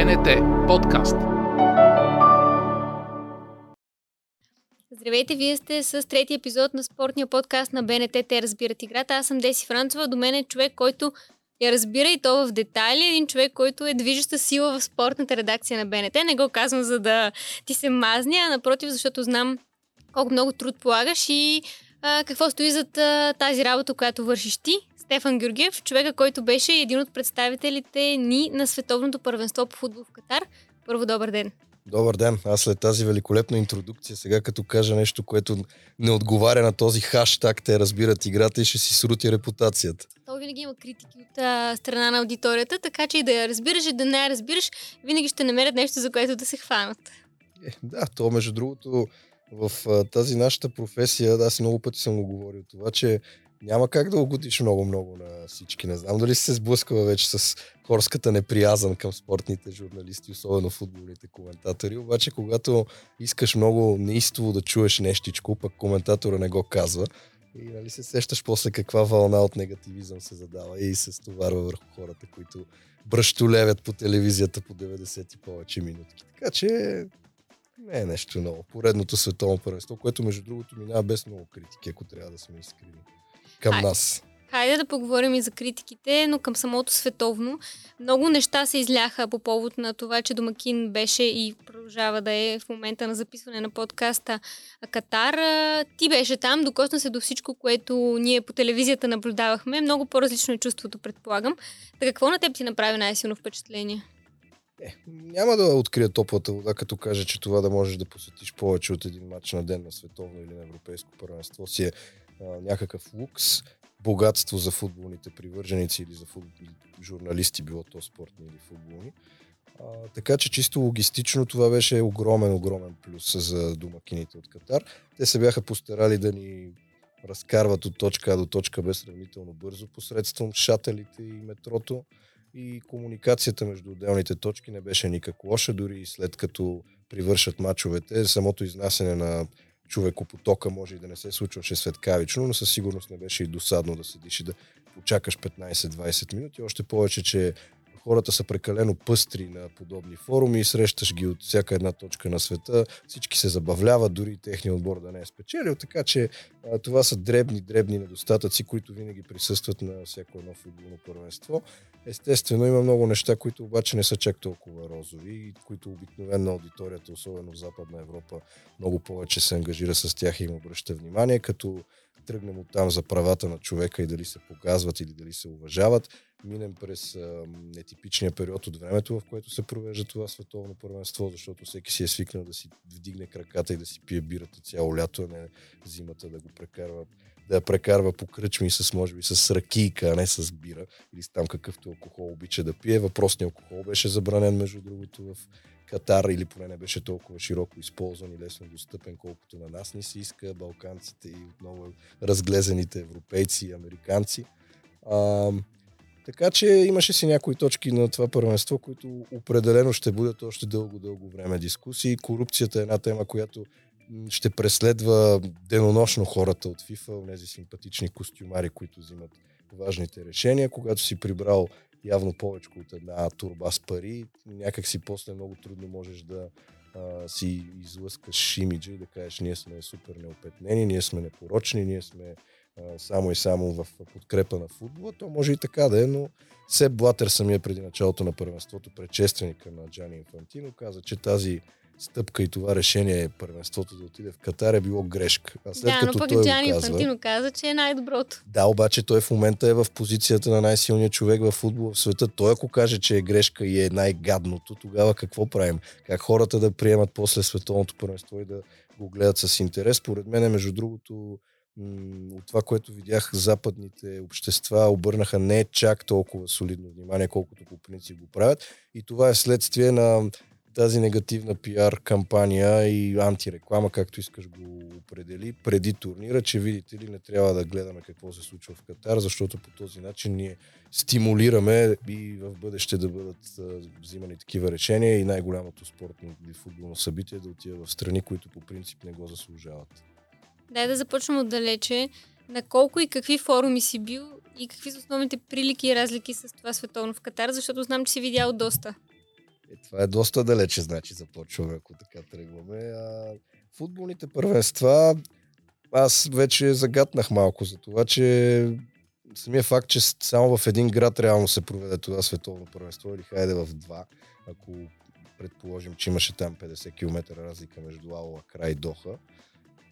БНТ подкаст. Здравейте, вие сте с третия епизод на спортния подкаст на БНТ Те разбират играта. Аз съм Деси Францова, до мен е човек, който я разбира и то в детайли. Един човек, който е движеща сила в спортната редакция на БНТ. Не го казвам за да ти се мазня, а напротив, защото знам колко много труд полагаш и а, какво стои зад а, тази работа, която вършиш ти. Стефан Георгиев, човека, който беше един от представителите ни на световното първенство по футбол в Катар. Първо, добър ден! Добър ден! Аз след тази великолепна интродукция, сега като кажа нещо, което не отговаря на този хаштаг, те разбират играта и ще си срути репутацията. То винаги има критики от а, страна на аудиторията, така че и да я разбираш и да не я разбираш, винаги ще намерят нещо, за което да се хванат. Е, да, то между другото в а, тази нашата професия, да, аз много пъти съм го говорил това, че няма как да угодиш много-много на всички. Не знам дали се сблъскала вече с хорската неприязан към спортните журналисти, особено футболните коментатори. Обаче, когато искаш много неистово да чуеш нещичко, пък коментатора не го казва, и нали се сещаш после каква вълна от негативизъм се задава и се стоварва върху хората, които бръщолевят по телевизията по 90 и повече минутки. Така че не е нещо ново. Поредното световно първенство, което между другото минава без много критики, ако трябва да сме искрени към Ай. нас. Хайде да поговорим и за критиките, но към самото световно. Много неща се изляха по повод на това, че Домакин беше и продължава да е в момента на записване на подкаста Катар. Ти беше там, докосна се до всичко, което ние по телевизията наблюдавахме. Много по-различно е чувството, предполагам. Така какво на теб ти направи най-силно впечатление? Е, няма да открия топлата вода, като кажа, че това да можеш да посетиш повече от един матч на ден на световно или на европейско първенство си е някакъв лукс, богатство за футболните привърженици или за футбол, журналисти, било то спортни или футболни. А, така че чисто логистично това беше огромен, огромен плюс за домакините от Катар. Те се бяха постарали да ни разкарват от точка А до точка Б сравнително бързо посредством шателите и метрото и комуникацията между отделните точки не беше никак лоша, дори и след като привършат мачовете, самото изнасяне на човекопотока може и да не се случваше светкавично, но със сигурност не беше и досадно да седиш и да почакаш 15-20 минути. Още повече, че хората са прекалено пъстри на подобни форуми, срещаш ги от всяка една точка на света, всички се забавляват, дори техния отбор да не е спечелил, така че а, това са дребни, дребни недостатъци, които винаги присъстват на всяко едно футболно първенство. Естествено, има много неща, които обаче не са чак толкова розови и които обикновено аудиторията, особено в Западна Европа, много повече се ангажира с тях и им обръща внимание, като тръгнем от там за правата на човека и дали се показват или дали се уважават, минем през нетипичния период от времето, в което се провежда това световно първенство, защото всеки си е свикнал да си вдигне краката и да си пие бирата цяло лято, а не зимата да го прекарва да я прекарва по кръчми с, може би, с ракийка, а не с бира или с там какъвто алкохол обича да пие. Въпросният алкохол беше забранен, между другото, в Катар или поне не беше толкова широко използван и лесно достъпен, колкото на нас ни се иска, балканците и отново разглезените европейци и американци. А, така че имаше си някои точки на това първенство, които определено ще будат още дълго-дълго време дискусии. Корупцията е една тема, която ще преследва денонощно хората от FIFA, тези симпатични костюмари, които взимат важните решения. Когато си прибрал явно повече от една турба с пари, някак си после много трудно можеш да а, си излъскаш имиджа и да кажеш ние сме супер неопетнени, ние сме непорочни, ние сме а, само и само в подкрепа на футбола. То може и така да е, но Себ Блатер самия преди началото на първенството, предшественика на Джани Инфантино, каза, че тази стъпка и това решение първенството да отиде в Катар е било грешка. А след да, като но пък той Джани казва, Фантино каза, че е най-доброто. Да, обаче той в момента е в позицията на най-силния човек в футбол в света. Той ако каже, че е грешка и е най-гадното, тогава какво правим? Как хората да приемат после световното първенство и да го гледат с интерес? Поред мен, е, между другото, от това, което видях, западните общества обърнаха не чак толкова солидно внимание, колкото по принцип го правят. И това е следствие на тази негативна пиар кампания и антиреклама, както искаш го определи, преди турнира, че видите ли не трябва да гледаме какво се случва в Катар, защото по този начин ние стимулираме и в бъдеще да бъдат взимани такива решения и най-голямото спортно или футболно събитие да отива в страни, които по принцип не го заслужават. Дай да започнем отдалече. На колко и какви форуми си бил и какви са основните прилики и разлики с това световно в Катар, защото знам, че си видял доста. Е, това е доста далече, значи започваме, ако така тръгваме. А, футболните първенства, аз вече загатнах малко за това, че самия факт, че само в един град реално се проведе това световно първенство или хайде в два, ако предположим, че имаше там 50 км разлика между Алла край Доха,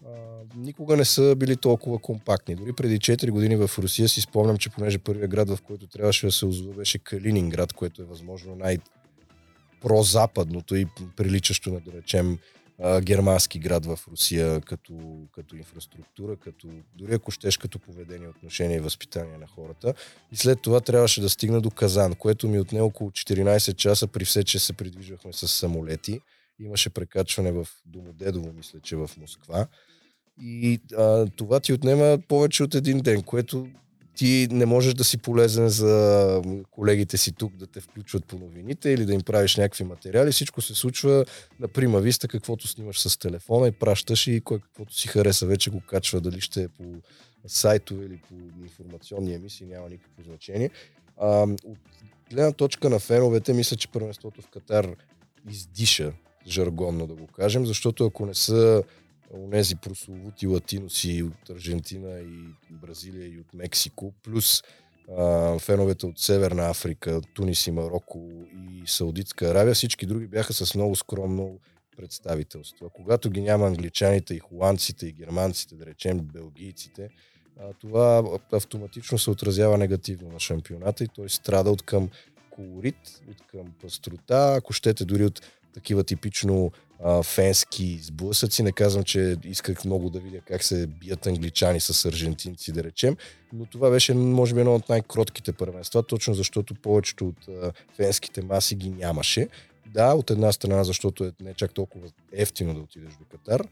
а, никога не са били толкова компактни. Дори преди 4 години в Русия си спомням, че понеже първият град, в който трябваше да се озова, беше Калининград, което е възможно най- прозападното и приличащо на, да речем, германски град в Русия като, като инфраструктура, като, дори ако щеш като поведение, отношение и възпитание на хората. И след това трябваше да стигна до Казан, което ми отне около 14 часа при все, че се придвижвахме с самолети. Имаше прекачване в Домодедово, мисля, че в Москва. И а, това ти отнема повече от един ден, което ти не можеш да си полезен за колегите си тук да те включват по новините или да им правиш някакви материали. Всичко се случва на прима виста, каквото снимаш с телефона и пращаш и кой каквото си хареса вече го качва, дали ще е по сайтове или по информационни емисии, няма никакво значение. А, от гледна точка на феновете, мисля, че първенството в Катар издиша, жаргонно да го кажем, защото ако не са онези прословути латиноси от Аржентина и Бразилия и от Мексико, плюс а, феновете от Северна Африка, Тунис и Марокко и Саудитска Аравия, всички други бяха с много скромно представителство. А когато ги няма англичаните и холандците и германците, да речем белгийците, а, това автоматично се отразява негативно на шампионата и той страда от към колорит, от към пастрота, ако щете дори от такива типично а, фенски сблъсъци. Не казвам, че исках много да видя как се бият англичани с аржентинци, да речем, но това беше, може би, едно от най-кротките първенства, точно защото повечето от а, фенските маси ги нямаше. Да, от една страна, защото е не чак толкова ефтино да отидеш до Катар,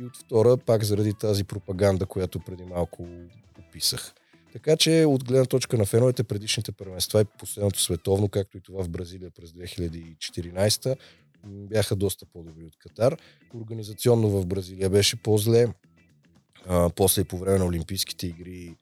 и от втора, пак заради тази пропаганда, която преди малко описах. Така че от гледна точка на феновете, предишните първенства и последното световно, както и това в Бразилия през 2014, бяха доста по-добри от Катар. Организационно в Бразилия беше по-зле. А, после и по време на Олимпийските игри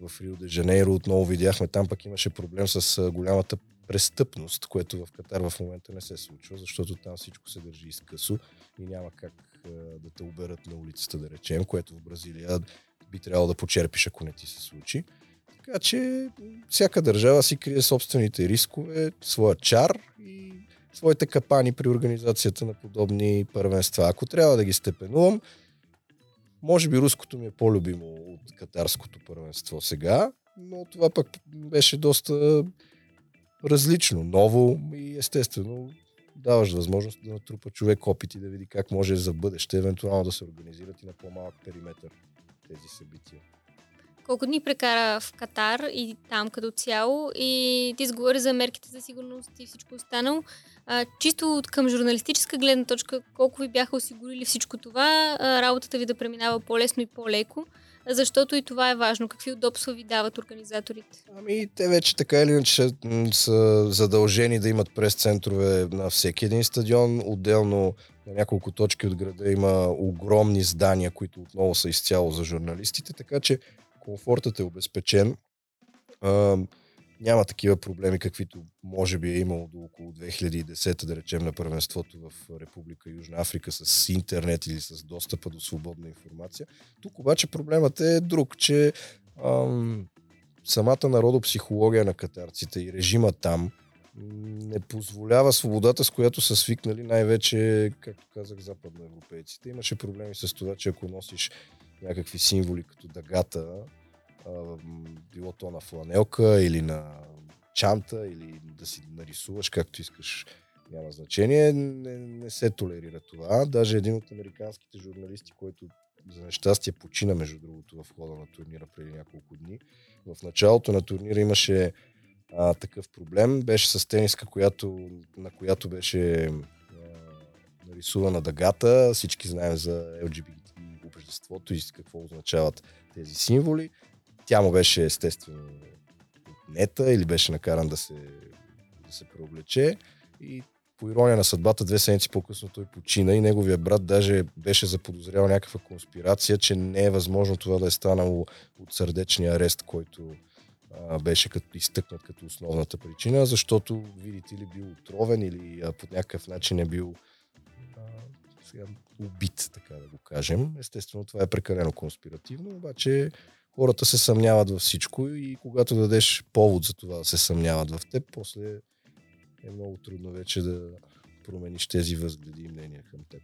в Рио де Жанейро отново видяхме, там пък имаше проблем с голямата престъпност, което в Катар в момента не се случва, защото там всичко се държи изкъсо и няма как а, да те оберат на улицата, да речем, което в Бразилия би трябвало да почерпиш, ако не ти се случи. Така че всяка държава си крие собствените рискове, своя чар и своите капани при организацията на подобни първенства. Ако трябва да ги степенувам, може би руското ми е по-любимо от катарското първенство сега, но това пък беше доста различно, ново и естествено даваш възможност да натрупа човек опит и да види как може за бъдеще евентуално да се организират и на по-малък периметр тези събития. Колко дни прекара в Катар и там като цяло и ти сговори за мерките за сигурност и всичко останало. А, чисто към журналистическа гледна точка, колко ви бяха осигурили всичко това, а, работата ви да преминава по-лесно и по-леко, защото и това е важно. Какви удобства ви дават организаторите? Ами, те вече така или иначе са задължени да имат прес-центрове на всеки един стадион. Отделно на няколко точки от града има огромни здания, които отново са изцяло за журналистите, така че комфортът е обезпечен. А, няма такива проблеми, каквито може би е имало до около 2010, да речем, на първенството в Република Южна Африка с интернет или с достъпа до свободна информация. Тук обаче проблемът е друг, че ам, самата народопсихология на катарците и режима там не позволява свободата, с която са свикнали най-вече, както казах, западноевропейците. Имаше проблеми с това, че ако носиш някакви символи като дъгата, било то на фланелка или на чанта, или да си нарисуваш както искаш, няма значение, не, не се толерира това. Даже един от американските журналисти, който за нещастие почина, между другото, в хода на турнира преди няколко дни. В началото на турнира имаше а, такъв проблем. Беше с тениска, която, на която беше а, нарисувана дъгата. Всички знаем за LGBT обществото и какво означават тези символи. Тя му беше естествено отнета или беше накаран да се, да се преоблече и по ирония на съдбата, две седмици по-късно той почина и неговия брат даже беше заподозрял някаква конспирация, че не е възможно това да е станало от сърдечния арест, който а, беше като изтъкнат като основната причина, защото, видите ли, бил отровен или а, по някакъв начин е бил сега, убит, така да го кажем. Естествено, това е прекалено конспиративно, обаче хората се съмняват във всичко и когато дадеш повод за това да се съмняват в теб, после е много трудно вече да промениш тези възгледи и мнения към теб.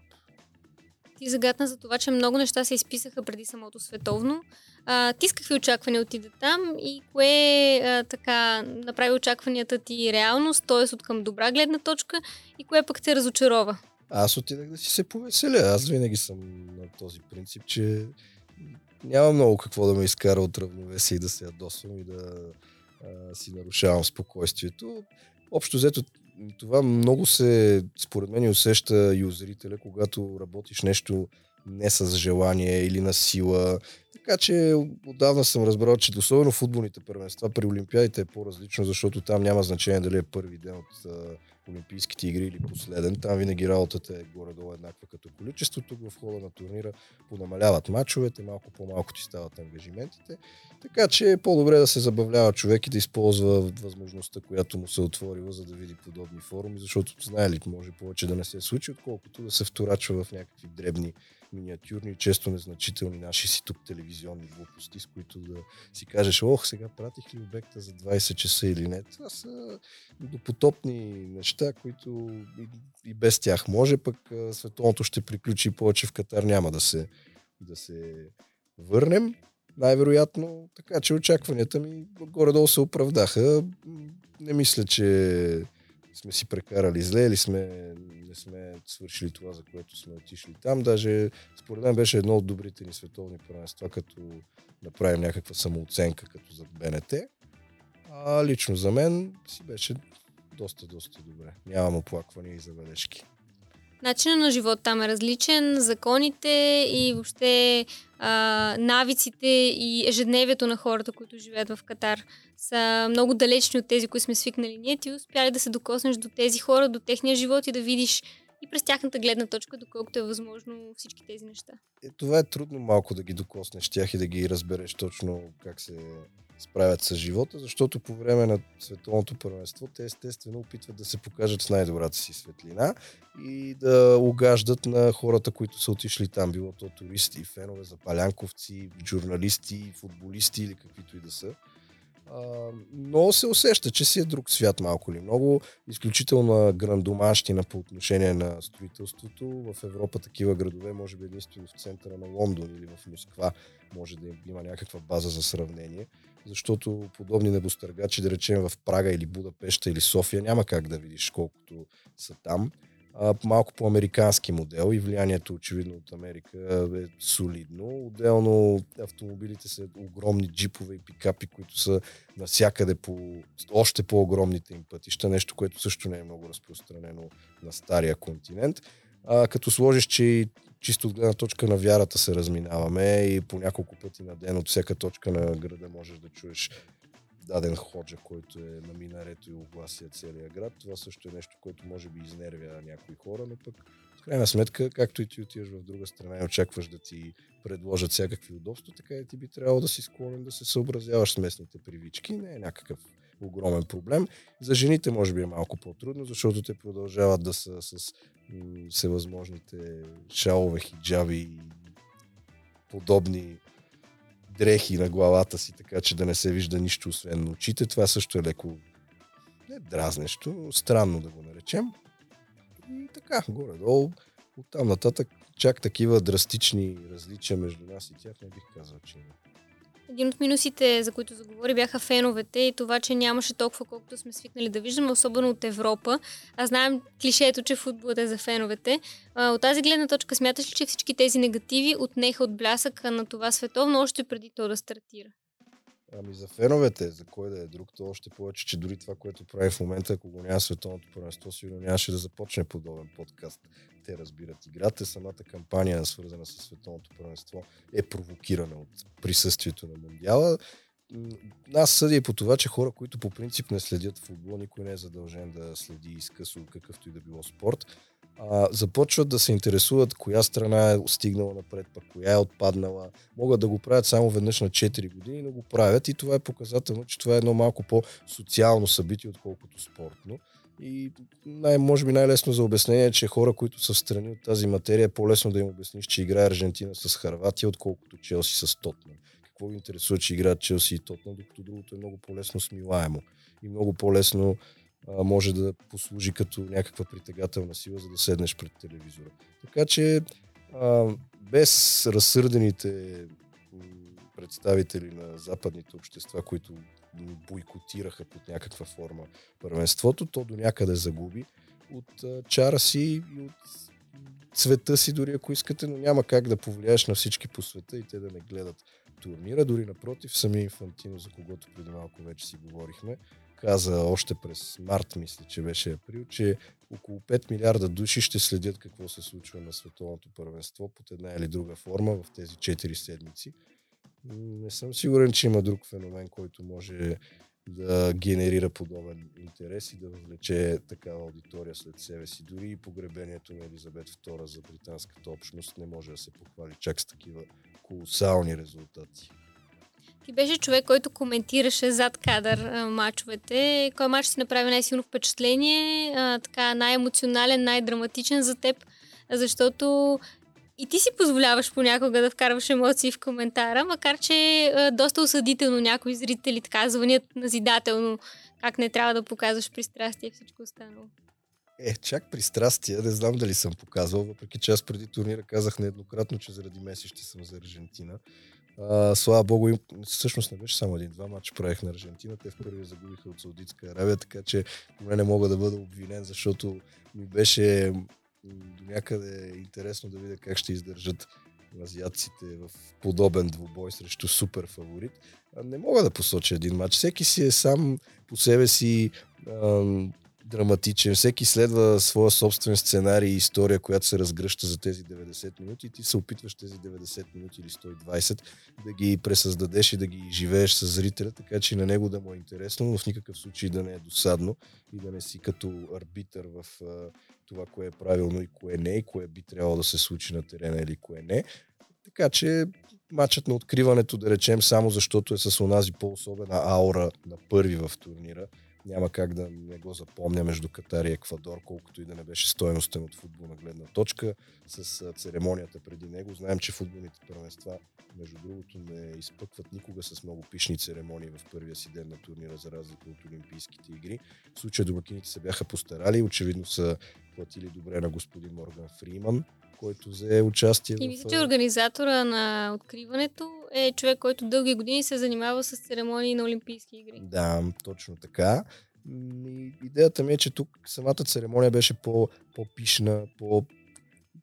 Ти загадна за това, че много неща се изписаха преди самото световно. А, ти с какви очаквания отида там и кое а, така направи очакванията ти реалност, т.е. от към добра гледна точка и кое пък те разочарова? Аз отидах да си се повеселя. Аз винаги съм на този принцип, че няма много какво да ме изкара от равновесие и да се ядосвам и да а, си нарушавам спокойствието. Общо взето това много се, според мен, усеща и у зрителя, когато работиш нещо не с желание или на сила. Така че отдавна съм разбрал, че особено футболните първенства при Олимпиадите е по-различно, защото там няма значение дали е първи ден от Олимпийските игри или последен. Там винаги работата е горе-долу еднаква като количество. Тук в хода на турнира понамаляват мачовете, малко по-малко ти стават ангажиментите. Така че е по-добре да се забавлява човек и да използва възможността, която му се отворила, за да види подобни форуми, защото знае ли, може повече да не се случи, отколкото да се вторачва в някакви дребни миниатюрни, често незначителни наши си тук телевизионни глупости, с които да си кажеш, ох, сега пратих ли обекта за 20 часа или не. Това са допотопни неща, които и, и без тях може, пък световното ще приключи повече в Катар няма да се, да се върнем. Най-вероятно, така че очакванията ми горе-долу се оправдаха. Не мисля, че сме си прекарали зле или сме, не сме свършили това, за което сме отишли там. Даже според мен беше едно от добрите ни световни първенства, като направим някаква самооценка като за БНТ. А лично за мен си беше доста, доста добре. Нямам оплаквания и забележки. Начинът на живот там е различен, законите и въобще а, навиците и ежедневието на хората, които живеят в Катар са много далечни от тези, които сме свикнали ние. Ти успяли да се докоснеш до тези хора, до техния живот и да видиш и през тяхната гледна точка, доколкото е възможно всички тези неща. Е, това е трудно малко да ги докоснеш тях и да ги разбереш точно как се справят с живота, защото по време на световното първенство те естествено опитват да се покажат с най-добрата си светлина и да угаждат на хората, които са отишли там, било то туристи, фенове, запалянковци, журналисти, футболисти или каквито и да са. Но се усеща, че си е друг свят малко ли много. Изключителна грандомащина по отношение на строителството. В Европа такива градове, може би единствено в центъра на Лондон или в Москва, може да има някаква база за сравнение. Защото подобни небостъргачи, да речем в Прага или Будапеща или София, няма как да видиш колкото са там малко по-американски модел и влиянието очевидно от Америка е солидно. Отделно автомобилите са огромни джипове и пикапи, които са навсякъде по още по-огромните им пътища, нещо, което също не е много разпространено на стария континент. А, като сложиш, че и чисто от гледна точка на вярата се разминаваме и по няколко пъти на ден от всяка точка на града можеш да чуеш даден ходжа, който е на минарето и огласия целия град. Това също е нещо, което може би изнервя някои хора, но пък в крайна сметка, както и ти отиваш в друга страна и очакваш да ти предложат всякакви удобства, така и ти би трябвало да си склонен да се съобразяваш с местните привички. Не е някакъв огромен проблем. За жените може би е малко по-трудно, защото те продължават да са с всевъзможните шалове, хиджаби и подобни дрехи на главата си, така че да не се вижда нищо освен очите. Това също е леко не дразнещо, странно да го наречем. И така, горе-долу, оттам нататък чак такива драстични различия между нас и тях не бих казал, че има. Един от минусите, за които заговори, бяха феновете и това, че нямаше толкова, колкото сме свикнали да виждаме, особено от Европа. А знаем клишето, че футболът е за феновете. От тази гледна точка смяташ ли, че всички тези негативи отнеха от блясъка на това световно още преди то да стартира? Ами за феновете, за кой да е друг, то още повече, че дори това, което прави в момента, ако го няма световното първенство, сигурно нямаше да започне подобен подкаст. Те разбират играта. Самата кампания, свързана с световното първенство, е провокирана от присъствието на Мондиала. Аз съдя и по това, че хора, които по принцип не следят футбол, никой не е задължен да следи изкъсно какъвто и да било спорт. А, започват да се интересуват коя страна е стигнала напред, пък коя е отпаднала. Могат да го правят само веднъж на 4 години, но го правят и това е показателно, че това е едно малко по-социално събитие, отколкото спортно. И най- може би най-лесно за обяснение е, че хора, които са в страни от тази материя, е по-лесно да им обясниш, че играе Аржентина с Харватия, отколкото Челси с Тотнам. Какво ви интересува, че играят Челси и Тотнам, докато другото е много по-лесно смилаемо и много по-лесно може да послужи като някаква притегателна сила, за да седнеш пред телевизора. Така че без разсърдените представители на западните общества, които бойкотираха под някаква форма първенството, то до някъде загуби от чара си и от цвета си, дори ако искате, но няма как да повлияеш на всички по света и те да не гледат турнира. Дори напротив, самия Инфантино, за когото преди малко вече си говорихме, каза още през март, мисля, че беше април, че около 5 милиарда души ще следят какво се случва на световното първенство под една или друга форма в тези 4 седмици. Не съм сигурен, че има друг феномен, който може да генерира подобен интерес и да влече такава аудитория след себе си. Дори и погребението на Елизабет II за британската общност не може да се похвали чак с такива колосални резултати. Ти беше човек, който коментираше зад кадър а, мачовете. Кой мач си направи най-силно впечатление, а, така най-емоционален, най-драматичен за теб, защото и ти си позволяваш понякога да вкарваш емоции в коментара, макар че а, доста осъдително някои зрители така звънят назидателно как не трябва да показваш пристрастие и всичко останало. Е, чак пристрастия, не знам дали съм показвал, въпреки че аз преди турнира казах нееднократно, че заради Меси ще съм за Аржентина. Слава богу, им, всъщност не беше само един-два матча правих на Аржентина. Те в първия загубиха от Саудитска Аравия, така че поне не мога да бъда обвинен, защото ми беше до някъде интересно да видя как ще издържат азиатците в подобен двубой срещу супер фаворит. Не мога да посоча един матч. Всеки си е сам по себе си ам, драматичен. Всеки следва своя собствен сценарий и история, която се разгръща за тези 90 минути ти се опитваш тези 90 минути или 120 да ги пресъздадеш и да ги живееш с зрителя, така че на него да му е интересно, но в никакъв случай да не е досадно и да не си като арбитър в това, кое е правилно и кое не, и кое би трябвало да се случи на терена или кое не. Така че матчът на откриването, да речем, само защото е с онази по-особена аура на първи в турнира, няма как да не го запомня между Катар и Еквадор, колкото и да не беше стоеностен от футболна гледна точка, с церемонията преди него. Знаем, че футболните първенства, между другото, не изпъкват никога с много пишни церемонии в първия си ден на турнира, за разлика от Олимпийските игри. В случая домакините се бяха постарали, очевидно са платили добре на господин Морган Фриман, който взе участие. И мисля, че организатора на откриването е човек, който дълги години се занимава с церемонии на Олимпийски игри. Да, точно така. Идеята ми е, че тук самата церемония беше по, по-пишна, по,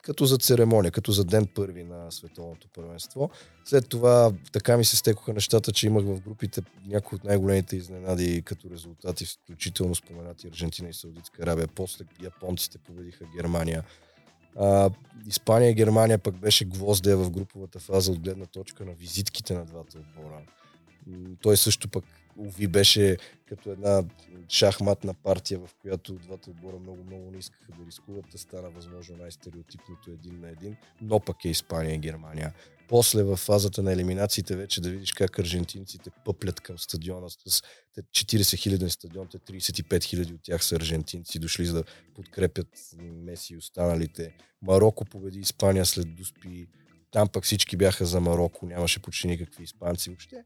като за церемония, като за ден първи на световното първенство. След това така ми се стекоха нещата, че имах в групите някои от най-големите изненади като резултати, включително споменати Аржентина и Саудитска Арабия. После японците победиха Германия. А, Испания и Германия пък беше гвоздея в груповата фаза от гледна точка на визитките на двата отбора. Той също пък Уви беше като една шахматна партия, в която двата отбора много-много не искаха да рискуват, да стана възможно най-стереотипното един на един, но пък е Испания и Германия. После в фазата на елиминациите вече да видиш как аржентинците пъплят към стадиона с 40 хиляден стадион, 35 хиляди от тях са аржентинци, дошли за да подкрепят Меси и останалите. Марокко победи Испания след Дуспи, там пък всички бяха за Марокко, нямаше почти никакви испанци. Въобще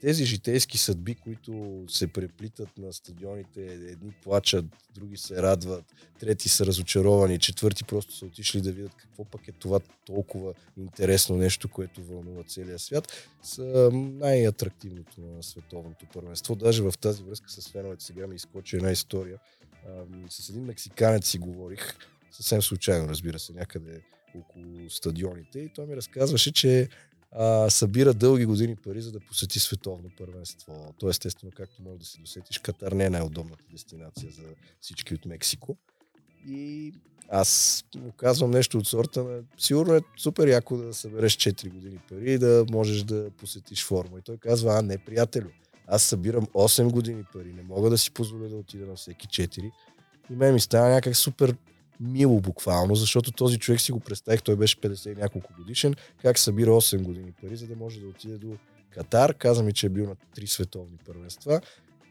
тези житейски съдби, които се преплитат на стадионите, едни плачат, други се радват, трети са разочаровани, четвърти просто са отишли да видят какво пък е това толкова интересно нещо, което вълнува целия свят, са най-атрактивното на световното първенство. Даже в тази връзка с феновете сега ми изкочи една история. С един мексиканец си говорих, съвсем случайно, разбира се, някъде около стадионите и той ми разказваше, че а, събира дълги години пари, за да посети световно първенство. То естествено, както може да се досетиш, Катар не е най-удобната дестинация за всички от Мексико. И аз му казвам нещо от сорта на сигурно е супер яко да събереш 4 години пари и да можеш да посетиш форма. И той казва, а не, приятелю, аз събирам 8 години пари, не мога да си позволя да отида на всеки 4. И мен ми става някак супер мило буквално, защото този човек си го представих, той беше 50 и няколко годишен, как събира 8 години пари, за да може да отиде до Катар. Каза ми, че е бил на три световни първенства.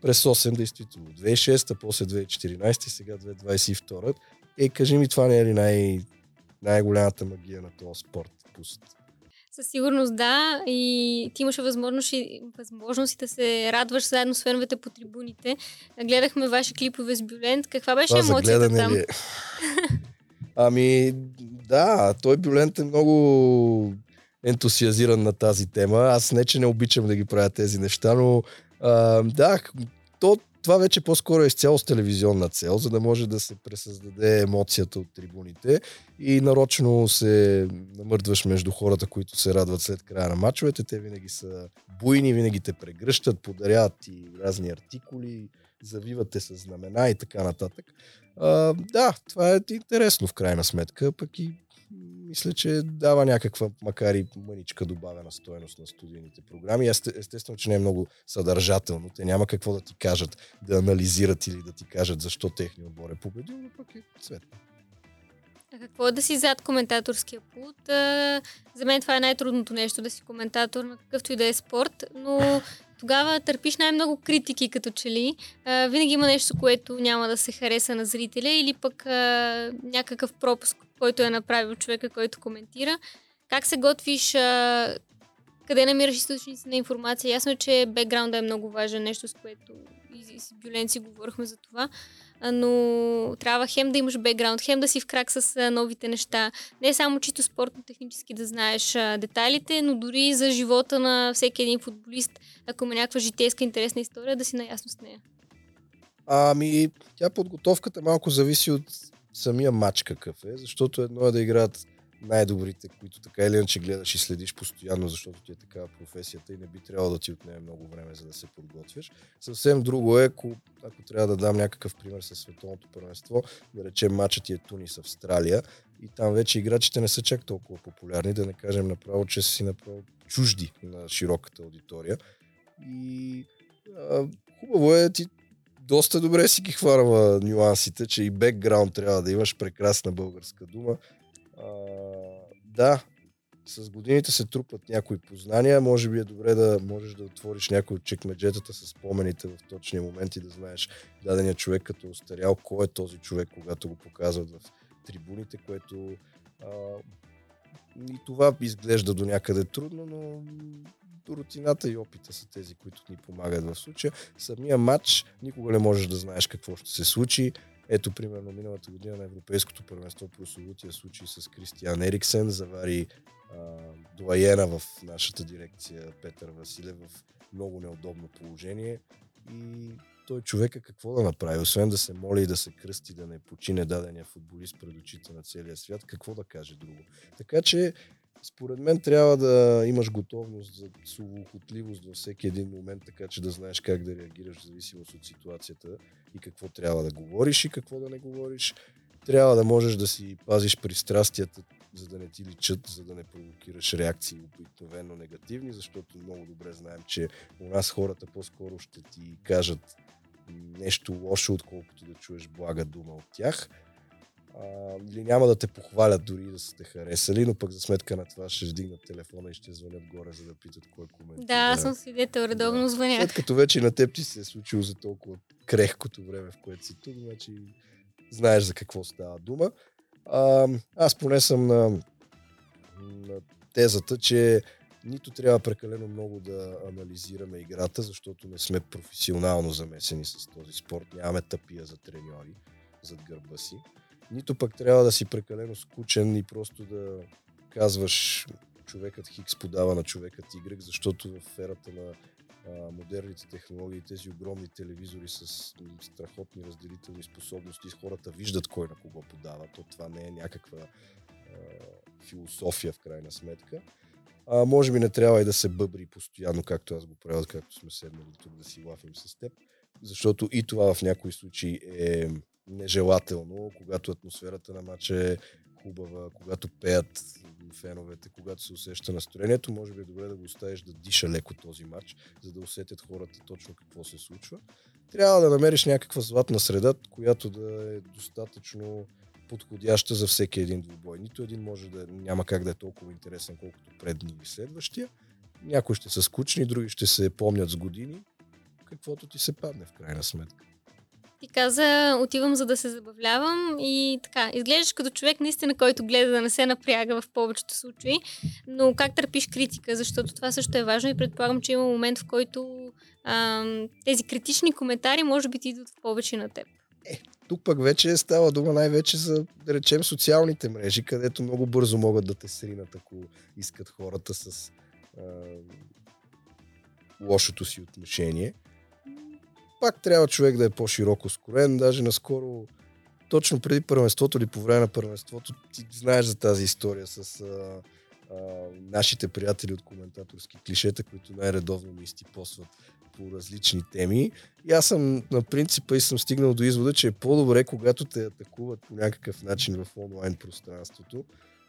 През 8 действително. 2006, после 2014 и сега 2022. Е, кажи ми, това не е ли най- най-голямата магия на този спорт? Пуст. Със сигурност да. И ти имаше възможност, и, възможност да се радваш заедно с феновете по трибуните. Гледахме ваши клипове с Бюлент. Каква беше Това емоцията там? ли е? Ами, да, той Бюлент е много ентусиазиран на тази тема. Аз не, че не обичам да ги правя тези неща, но а, да, то, това вече по-скоро е изцяло с телевизионна цел, за да може да се пресъздаде емоцията от трибуните и нарочно се намърдваш между хората, които се радват след края на мачовете. Те винаги са буйни, винаги те прегръщат, подаряват ти разни артикули, завивате с знамена и така нататък. А, да, това е интересно в крайна сметка, пък и мисля, че дава някаква, макар и мъничка добавена стоеност на студийните програми. Есте, естествено, че не е много съдържателно. Те няма какво да ти кажат, да анализират или да ти кажат защо техния отбор е победил, но пък е цветно. А какво е да си зад коментаторския пулт? За мен това е най-трудното нещо, да си коментатор на какъвто и да е спорт, но тогава търпиш най-много критики, като че ли. А, винаги има нещо, което няма да се хареса на зрителя или пък а, някакъв пропуск, който е направил човека, който коментира. Как се готвиш? А, къде намираш източници на информация? Ясно е, че бекграунда е много важен, нещо с което и с Бюлен говорихме за това но трябва хем да имаш бекграунд, хем да си в крак с новите неща. Не само чисто спортно-технически да знаеш детайлите, но дори за живота на всеки един футболист, ако има някаква житейска интересна история, да си наясно с нея. Ами, тя подготовката малко зависи от самия матч какъв е, защото едно е да играят най-добрите, които така или иначе гледаш и следиш постоянно, защото ти е такава професията и не би трябвало да ти отнеме много време, за да се подготвяш. Съвсем друго е, ако, ако трябва да дам някакъв пример със световното първенство, да речем матчът ти е Тунис Австралия и там вече играчите не са чак толкова популярни, да не кажем направо, че си направо чужди на широката аудитория. И а, хубаво е ти доста добре си ги хварва нюансите, че и бекграунд трябва да имаш прекрасна българска дума а, да, с годините се трупат някои познания. Може би е добре да можеш да отвориш някои от чекмеджетата с спомените в точния момент и да знаеш дадения човек като остарял, кой е този човек, когато го показват в трибуните, което а, и това изглежда до някъде трудно, но рутината и опита са тези, които ни помагат в случая. Самия матч никога не можеш да знаеш какво ще се случи. Ето, примерно, миналата година на Европейското първенство прословутия случай с Кристиан Ериксен завари а, дуаена в нашата дирекция Петър Василев в много неудобно положение и той човека какво да направи, освен да се моли и да се кръсти, да не почине дадения футболист пред очите на целия свят, какво да каже друго. Така че според мен трябва да имаш готовност за словоохотливост във всеки един момент, така че да знаеш как да реагираш в зависимост от ситуацията и какво трябва да говориш и какво да не говориш. Трябва да можеш да си пазиш пристрастията, за да не ти личат, за да не провокираш реакции обикновено негативни, защото много добре знаем, че у нас хората по-скоро ще ти кажат нещо лошо, отколкото да чуеш блага дума от тях а, или няма да те похвалят дори да са те харесали, но пък за сметка на това ще вдигнат телефона и ще звънят горе, за да питат кой коментира. Да, аз съм свидетел, редовно да. звъня. След като вече на теб ти се е случило за толкова крехкото време, в което си тук, значи знаеш за какво става дума. А, аз поне съм на, на тезата, че нито трябва прекалено много да анализираме играта, защото не сме професионално замесени с този спорт. Нямаме тъпия за треньори зад гърба си нито пък трябва да си прекалено скучен и просто да казваш човекът Хикс подава на човекът Y, защото в ерата на а, модерните технологии, тези огромни телевизори с страхотни разделителни способности, хората виждат кой на кого подава. То това не е някаква а, философия в крайна сметка. А, може би не трябва и да се бъбри постоянно, както аз го правя, както сме седнали тук да си лафим с теб, защото и това в някои случаи е нежелателно, когато атмосферата на матча е хубава, когато пеят феновете, когато се усеща настроението, може би е добре да го оставиш да диша леко този матч, за да усетят хората точно какво се случва. Трябва да намериш някаква златна среда, която да е достатъчно подходяща за всеки един двубой. Нито един може да няма как да е толкова интересен, колкото предния или следващия. Някои ще са скучни, други ще се помнят с години. Каквото ти се падне в крайна сметка. Ти каза, отивам за да се забавлявам и така. Изглеждаш като човек наистина, който гледа да не се напряга в повечето случаи, но как търпиш критика, защото това също е важно и предполагам, че има момент, в който ам, тези критични коментари може би ти идват в повече на теб. Е, тук пък вече става дума най-вече за, да речем, социалните мрежи, където много бързо могат да те сринат, ако искат хората с а, лошото си отношение. Пак трябва човек да е по-широко скорен. Даже наскоро, точно преди първенството или по време на първенството, ти знаеш за тази история с а, а, нашите приятели от коментаторски клишета, които най-редовно ми изтипосват по различни теми. И аз съм на принципа и съм стигнал до извода, че е по-добре, когато те атакуват по някакъв начин в онлайн пространството,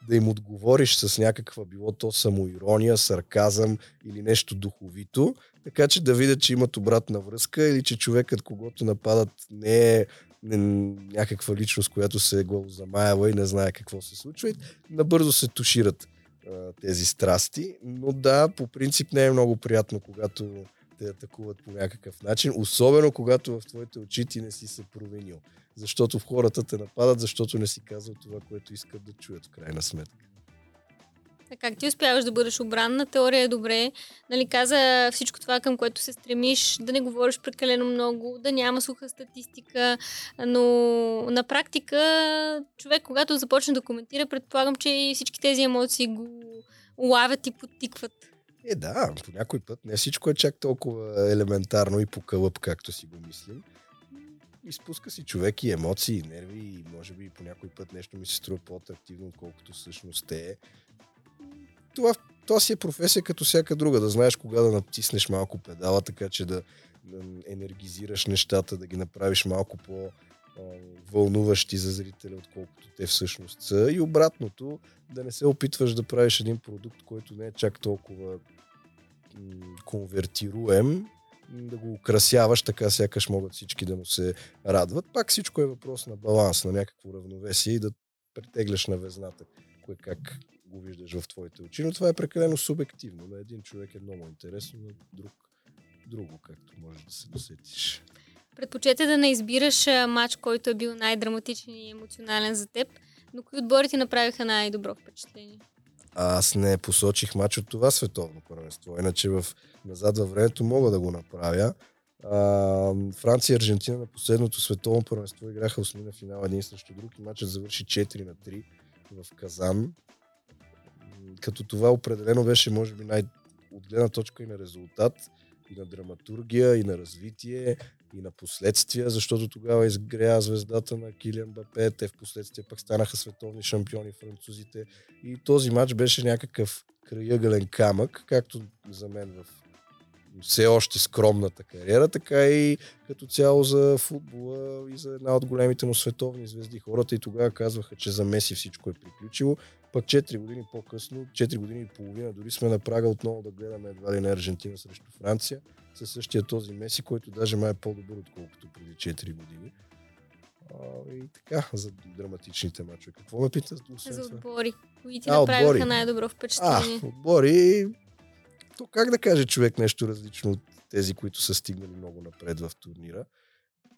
да им отговориш с някаква било то самоирония, сарказъм или нещо духовито, така че да видят, че имат обратна връзка или че човекът, когато нападат, не е някаква личност, която се е гол замаяла и не знае какво се случва и набързо се тушират а, тези страсти. Но да, по принцип не е много приятно, когато те атакуват по някакъв начин, особено когато в твоите очи ти не си се провинил. Защото в хората те нападат, защото не си казал това, което искат да чуят в крайна сметка. А как ти успяваш да бъдеш обранна? Теория е добре. Нали, каза всичко това, към което се стремиш, да не говориш прекалено много, да няма суха статистика, но на практика човек, когато започне да коментира, предполагам, че и всички тези емоции го улавят и подтикват. Е, да, по някой път не всичко е чак толкова елементарно и по кълъп, както си го мислим. Изпуска си човек и емоции, и нерви, и може би по някой път нещо ми се струва по-атрактивно, отколкото всъщност е. Това, това си е професия като всяка друга, да знаеш кога да натиснеш малко педала, така че да енергизираш нещата, да ги направиш малко по- вълнуващи за зрителя, отколкото те всъщност са. И обратното, да не се опитваш да правиш един продукт, който не е чак толкова конвертируем, да го украсяваш, така сякаш могат всички да му се радват. Пак всичко е въпрос на баланс, на някакво равновесие и да претегляш на везната, кое как го виждаш в твоите очи. Но това е прекалено субективно. На един човек е много интересно, на друг друго, както можеш да се досетиш. Предпочете да не избираш матч, който е бил най-драматичен и емоционален за теб, но кои отбори ти направиха най-добро впечатление? Аз не посочих матч от това световно първенство, иначе в назад във времето мога да го направя. А, Франция и Аржентина на последното световно първенство играха осмина финал един срещу друг и матчът завърши 4 на 3 в Казан. Като това определено беше, може би, най- от гледна точка и на резултат, и на драматургия, и на развитие, и на последствия, защото тогава изгря звездата на Килиан Бапе, те в последствие пък станаха световни шампиони французите и този матч беше някакъв краягълен камък, както за мен в все още скромната кариера, така и като цяло за футбола и за една от големите му световни звезди. Хората и тогава казваха, че за Меси всичко е приключило. Пък 4 години по-късно, 4 години и половина, дори сме на прага отново да гледаме едва ли не Аржентина срещу Франция, със същия този Меси, който даже май е по-добър, отколкото преди 4 години. А, и така, за драматичните мачове. Какво ме пита? За отбори. Кои ти а, направиха отбори. най-добро впечатление? А, отбори. То как да каже човек нещо различно от тези, които са стигнали много напред в турнира?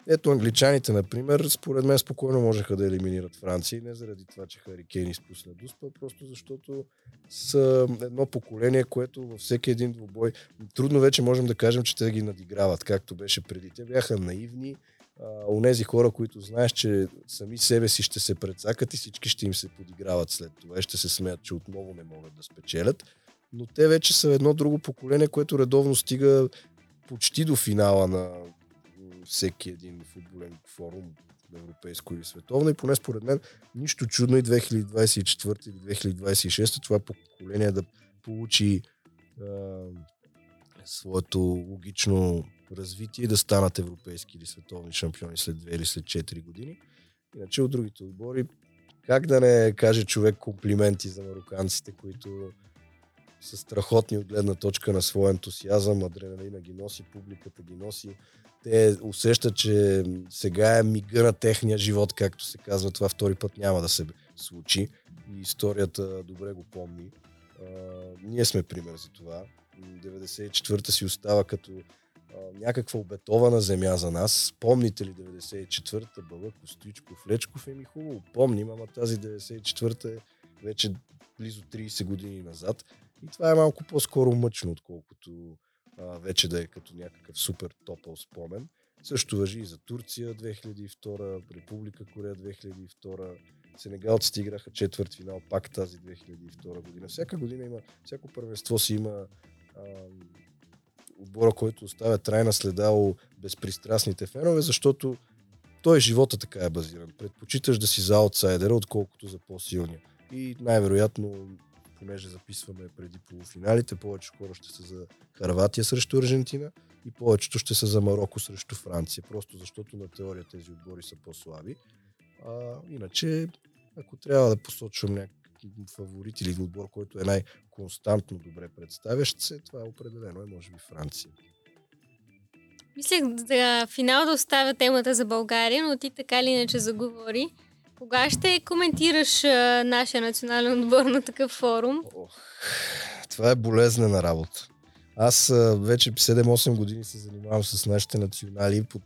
Ето англичаните, например, според мен спокойно можеха да елиминират Франция. Не заради това, че Харикейн изпусна Дуспа, просто защото са едно поколение, което във всеки един двубой трудно вече можем да кажем, че те ги надиграват, както беше преди. Те бяха наивни, у нези хора, които знаеш, че сами себе си ще се предсакат и всички ще им се подиграват след това и ще се смеят, че отново не могат да спечелят. Но те вече са едно друго поколение, което редовно стига почти до финала на всеки един футболен форум, европейско или световно. И поне според мен нищо чудно и 2024 или 2026 това поколение да получи а, своето логично развитие и да станат европейски или световни шампиони след 2 или след 4 години. Иначе от другите отбори, как да не каже човек комплименти за мароканците, които са страхотни от гледна точка на своя ентусиазъм, адреналина ги носи, публиката ги носи, те усещат, че сега е мига на техния живот, както се казва, това втори път няма да се случи. И историята добре го помни. А, ние сме пример за това. 94-та си остава като а, някаква обетована земя за нас. Помните ли 94-та, Бълък, Костичков, Лечков? Еми хубаво, помним, ама тази 94-та е вече близо 30 години назад. И това е малко по-скоро мъчно, отколкото а, вече да е като някакъв супер топъл спомен. Също въжи и за Турция 2002, Република Корея 2002, Сенегалците играха четвърт финал пак тази 2002 година. Всяка година има, всяко първенство си има а, отбора, който оставя трайна следа у безпристрастните фенове, защото той живота така е базиран. Предпочиташ да си за аутсайдера, отколкото за по-силния. И най-вероятно, понеже записваме преди полуфиналите, повече хора ще са за Харватия срещу Аржентина и повечето ще са за Марокко срещу Франция, просто защото на теория тези отбори са по-слаби. А, иначе, ако трябва да посочвам някакъв фаворит или отбор, който е най-константно добре представящ се, това е определено е може би Франция. Мислех за финал да оставя темата за България, но ти така или иначе заговори. Кога ще коментираш а, нашия национален отбор на такъв форум? Ох, това е болезнена работа. Аз а, вече 7-8 години се занимавам с нашите национали под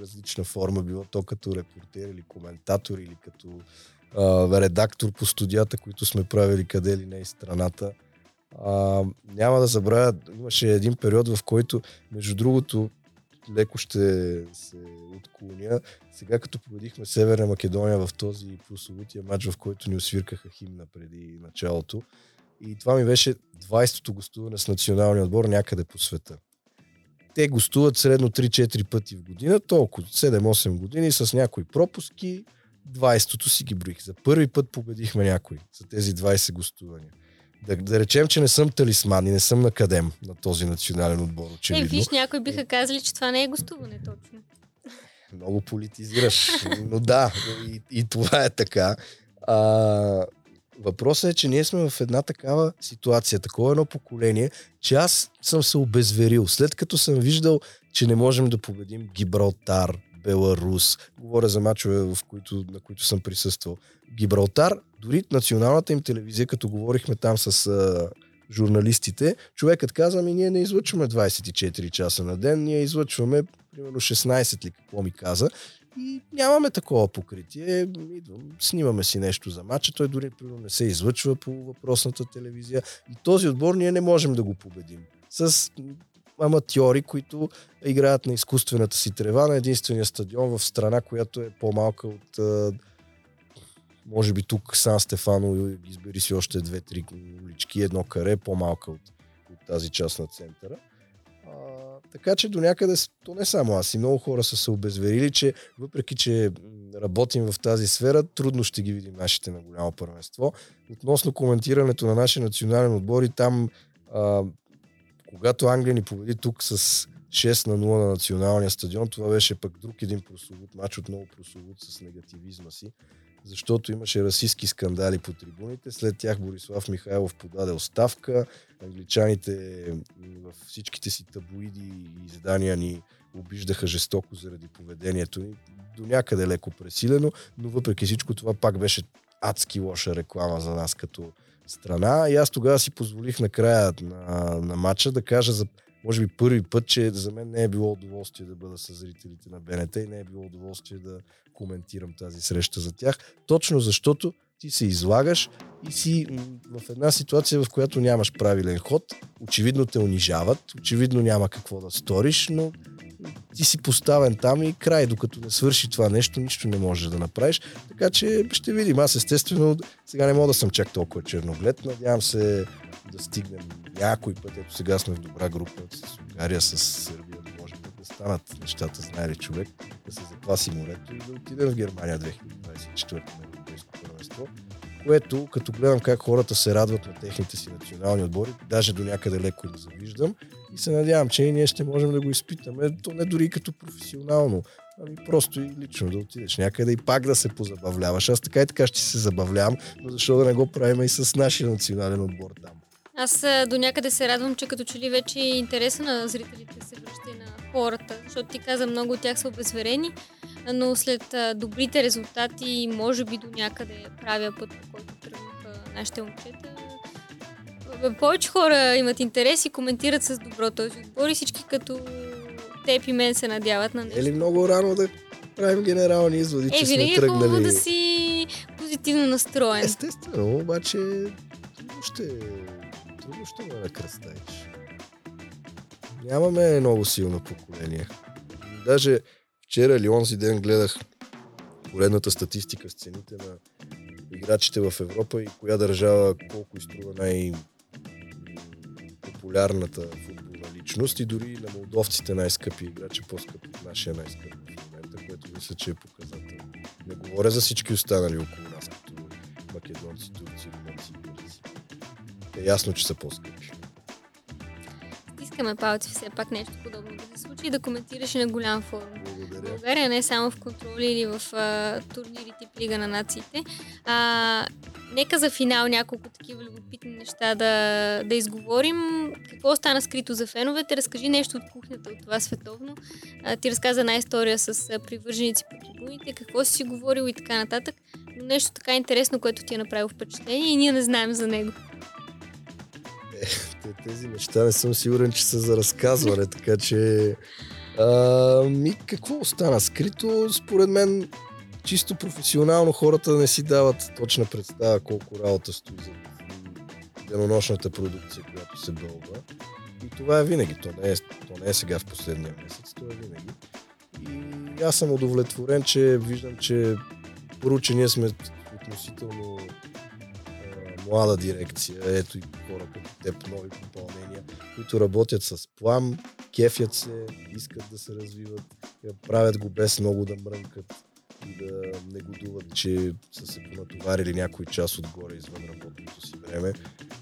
различна форма, било то като репортер или коментатор или като а, редактор по студията, които сме правили къде ли не и страната. А, няма да забравя, имаше един период, в който, между другото, леко ще се отклоня. Сега като победихме Северна Македония в този прословутия матч, в който ни освиркаха химна преди началото. И това ми беше 20-то гостуване с националния отбор някъде по света. Те гостуват средно 3-4 пъти в година, толкова 7-8 години с някои пропуски. 20-то си ги броих. За първи път победихме някой за тези 20 гостувания. Да, да речем, че не съм талисман и не съм накадем на този национален отбор, очевидно. Е, виж, някои биха казали, че това не е гостуване точно. Много политизираш. Но да, и, и това е така. А, въпросът е, че ние сме в една такава ситуация, такова едно поколение, че аз съм се обезверил. След като съм виждал, че не можем да победим Гибралтар, Беларус, говоря за мачове, в които, на които съм присъствал. Гибралтар, дори националната им телевизия, като говорихме там с а, журналистите, човекът каза, ми ние не излъчваме 24 часа на ден, ние излъчваме примерно 16 ли, какво ми каза. И нямаме такова покритие. Идвам, снимаме си нещо за матча. Той дори примерно, не се излъчва по въпросната телевизия. И този отбор ние не можем да го победим. С аматьори, които играят на изкуствената си трева на единствения стадион в страна, която е по-малка от може би тук Сан Стефано избери си още две-три улички, едно каре, по-малка от, от тази част на центъра. А, така че до някъде, то не само аз, и много хора са се обезверили, че въпреки, че работим в тази сфера, трудно ще ги видим нашите на голямо първенство. Относно коментирането на нашия национален отбор и там, а, когато Англия ни победи тук с 6 на 0 на националния стадион, това беше пък друг един прословут матч, отново прословут с негативизма си защото имаше расистски скандали по трибуните. След тях Борислав Михайлов подаде оставка. Англичаните в всичките си таблоиди и издания ни обиждаха жестоко заради поведението ни. До някъде леко пресилено, но въпреки всичко това пак беше адски лоша реклама за нас като страна. И аз тогава си позволих накрая на, на матча да кажа за може би първи път, че за мен не е било удоволствие да бъда с зрителите на БНТ и не е било удоволствие да коментирам тази среща за тях. Точно защото ти се излагаш и си в една ситуация, в която нямаш правилен ход. Очевидно те унижават, очевидно няма какво да сториш, но ти си поставен там и край, докато не свърши това нещо, нищо не можеш да направиш. Така че ще видим. Аз естествено сега не мога да съм чак толкова черноглед. Надявам се да стигнем някой път. Ето сега сме в добра група с Унгария, с Сърбия, да може да станат нещата, знае ли човек, да се запласи морето и да отидем в Германия 2024 на Европейско първенство. Което, като гледам как хората се радват на техните си национални отбори, даже до някъде леко им завиждам и се надявам, че и ние ще можем да го изпитаме, то не дори като професионално, ами просто и лично да отидеш някъде и пак да се позабавляваш. Аз така и така ще се забавлявам, но защо да не го правим и с нашия национален отбор там. Аз а, до някъде се радвам, че като че ли вече интереса на зрителите се връща и на хората, защото ти каза, много от тях са обезверени, но след добрите резултати, може би до някъде правя път, по който тръгнаха нашите момчета, повече хора имат интерес и коментират с добро този отбор и всички като теб и мен се надяват на нещо. Е ли много рано да правим генерални изводи, Е, че сме винаги е тръгнали? да си позитивно настроен. Естествено, обаче трудно ще, трудно ще ме накръстаеш. Нямаме много силно поколение. Даже вчера или онзи ден гледах поредната статистика с цените на играчите в Европа и коя държава колко изтрува най- популярната футболна личност и дори на молдовците най-скъпи играчи, по-скъп от нашия най-скъп в момента, което мисля, че е показател. Не говоря за всички останали около нас, като македонци, турци, румънци и гърци. Е ясно, че са по-скъпи. Искаме палци все пак нещо подобно да се случи и да коментираш на голям форум. Благодаря. България не е само в контроли или в а, турнири тип Лига на нациите. А, нека за финал няколко такива любопитни неща да, да изговорим. Какво стана скрито за феновете? Разкажи нещо от кухнята от това световно. А, ти разказа една история с а, привърженици по трибуните, какво си си говорил и така нататък. Но нещо така интересно, което ти е направило впечатление и ние не знаем за него. Те, тези неща не съм сигурен, че са за разказване, така че... А, ми, какво остана скрито? Според мен, чисто професионално хората не си дават точна представа колко работа стои за денонощната продукция, която се бълва. И това е винаги. То не е, то не е сега в последния месец, то е винаги. И аз съм удовлетворен, че виждам, че първо, че ние сме относително а, млада дирекция, ето и хора като теб, нови попълнения, които работят с плам, кефят се, искат да се развиват, правят го без много да мрънкат да негодуват, че са се понатоварили някой час отгоре извън работното си време.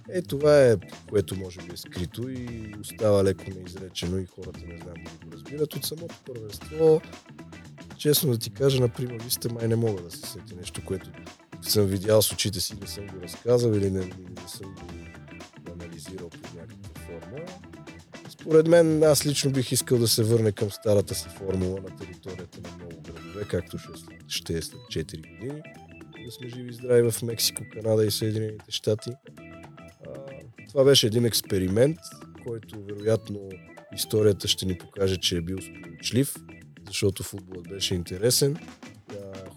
Е, това е, което може би е скрито и остава леко неизречено и хората не знам дали го разбират. От самото първенство, честно да ти кажа, на прима виста май не мога да се сети нещо, което съм видял с очите си, не съм го разказал или не, не съм го анализирал под някаква форма. Според мен, аз лично бих искал да се върне към старата си формула на територията на много градове, както ще, е след- ще е след 4 години. Да сме живи и здрави в Мексико, Канада и Съединените щати. Това беше един експеримент, който вероятно историята ще ни покаже, че е бил сполучлив, защото футболът беше интересен.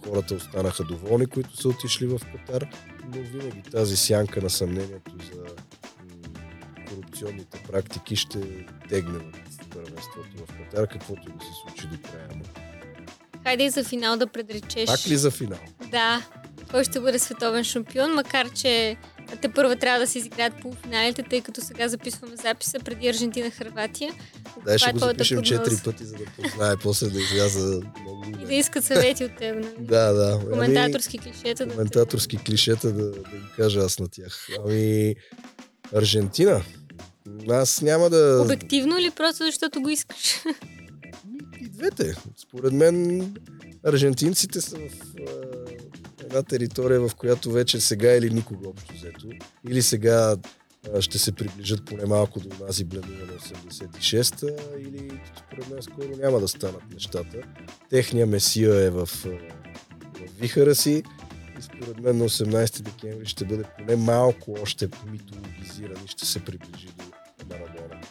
Хората останаха доволни, които са отишли в Катар, но винаги тази сянка на съмнението за корупционните практики ще тегне първенството в Катар, каквото и да се случи до края. Хайде и за финал да предречеш. Пак ли за финал? Да, кой ще бъде световен шампион, макар че те първо трябва да се изиграят полуфиналите, тъй като сега записваме записа преди Аржентина-Хрватия. Дай ще Това е го запишем. 4 пъти, за да познае, после да изляза много И да искат съвети от теб, нали? Да, да. Ами, Коментаторски клишета. Да коментаторски клишета да, да им кажа аз на тях. Ами, Аржентина. Аз няма да... Обективно или просто защото го искаш? И двете. Според мен аржентинците са в а, една територия, в която вече сега или никога общо взето. Или сега ще се приближат поне малко до тази бленува на 86-та, или според мен скоро няма да станат нещата. Техния месия е в, в вихара си и според мен на 18 декември ще бъде поне малко още митологизиран и ще се приближи до Марадона.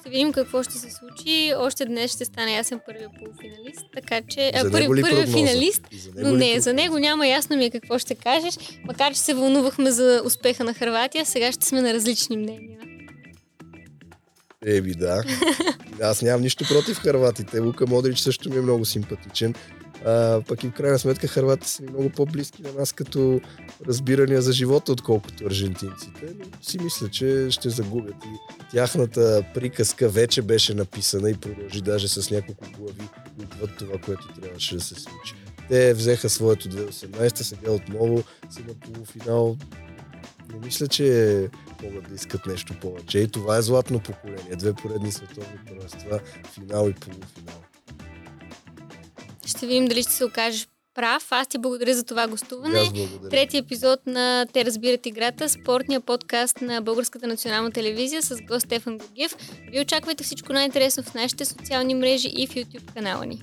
Ще видим какво ще се случи. Още днес ще стане ясен първия полуфиналист, така че... За А, първи, първия прогноза? финалист, за но не, за прогноза? него няма ясно ми е какво ще кажеш, макар че се вълнувахме за успеха на Хрватия, сега ще сме на различни мнения. Еми да. Аз нямам нищо против харватите. Лука Модрич също ми е много симпатичен. А, пък и в крайна сметка харватите са много по-близки на нас като разбирания за живота, отколкото аржентинците. Но си мисля, че ще загубят. И тяхната приказка вече беше написана и продължи даже с няколко глави отвъд това, което трябваше да се случи. Те взеха своето 2018, сега отново са на полуфинал. Не мисля, че могат да искат нещо повече. И това е златно поколение. Две поредни световни първенства, финал и полуфинал. Ще видим дали ще се окажеш прав. Аз ти благодаря за това гостуване. Аз благодаря. Трети епизод на Те разбират играта, спортния подкаст на Българската национална телевизия с гост Стефан Георгиев. Ви очаквайте всичко най-интересно в нашите социални мрежи и в YouTube канала ни.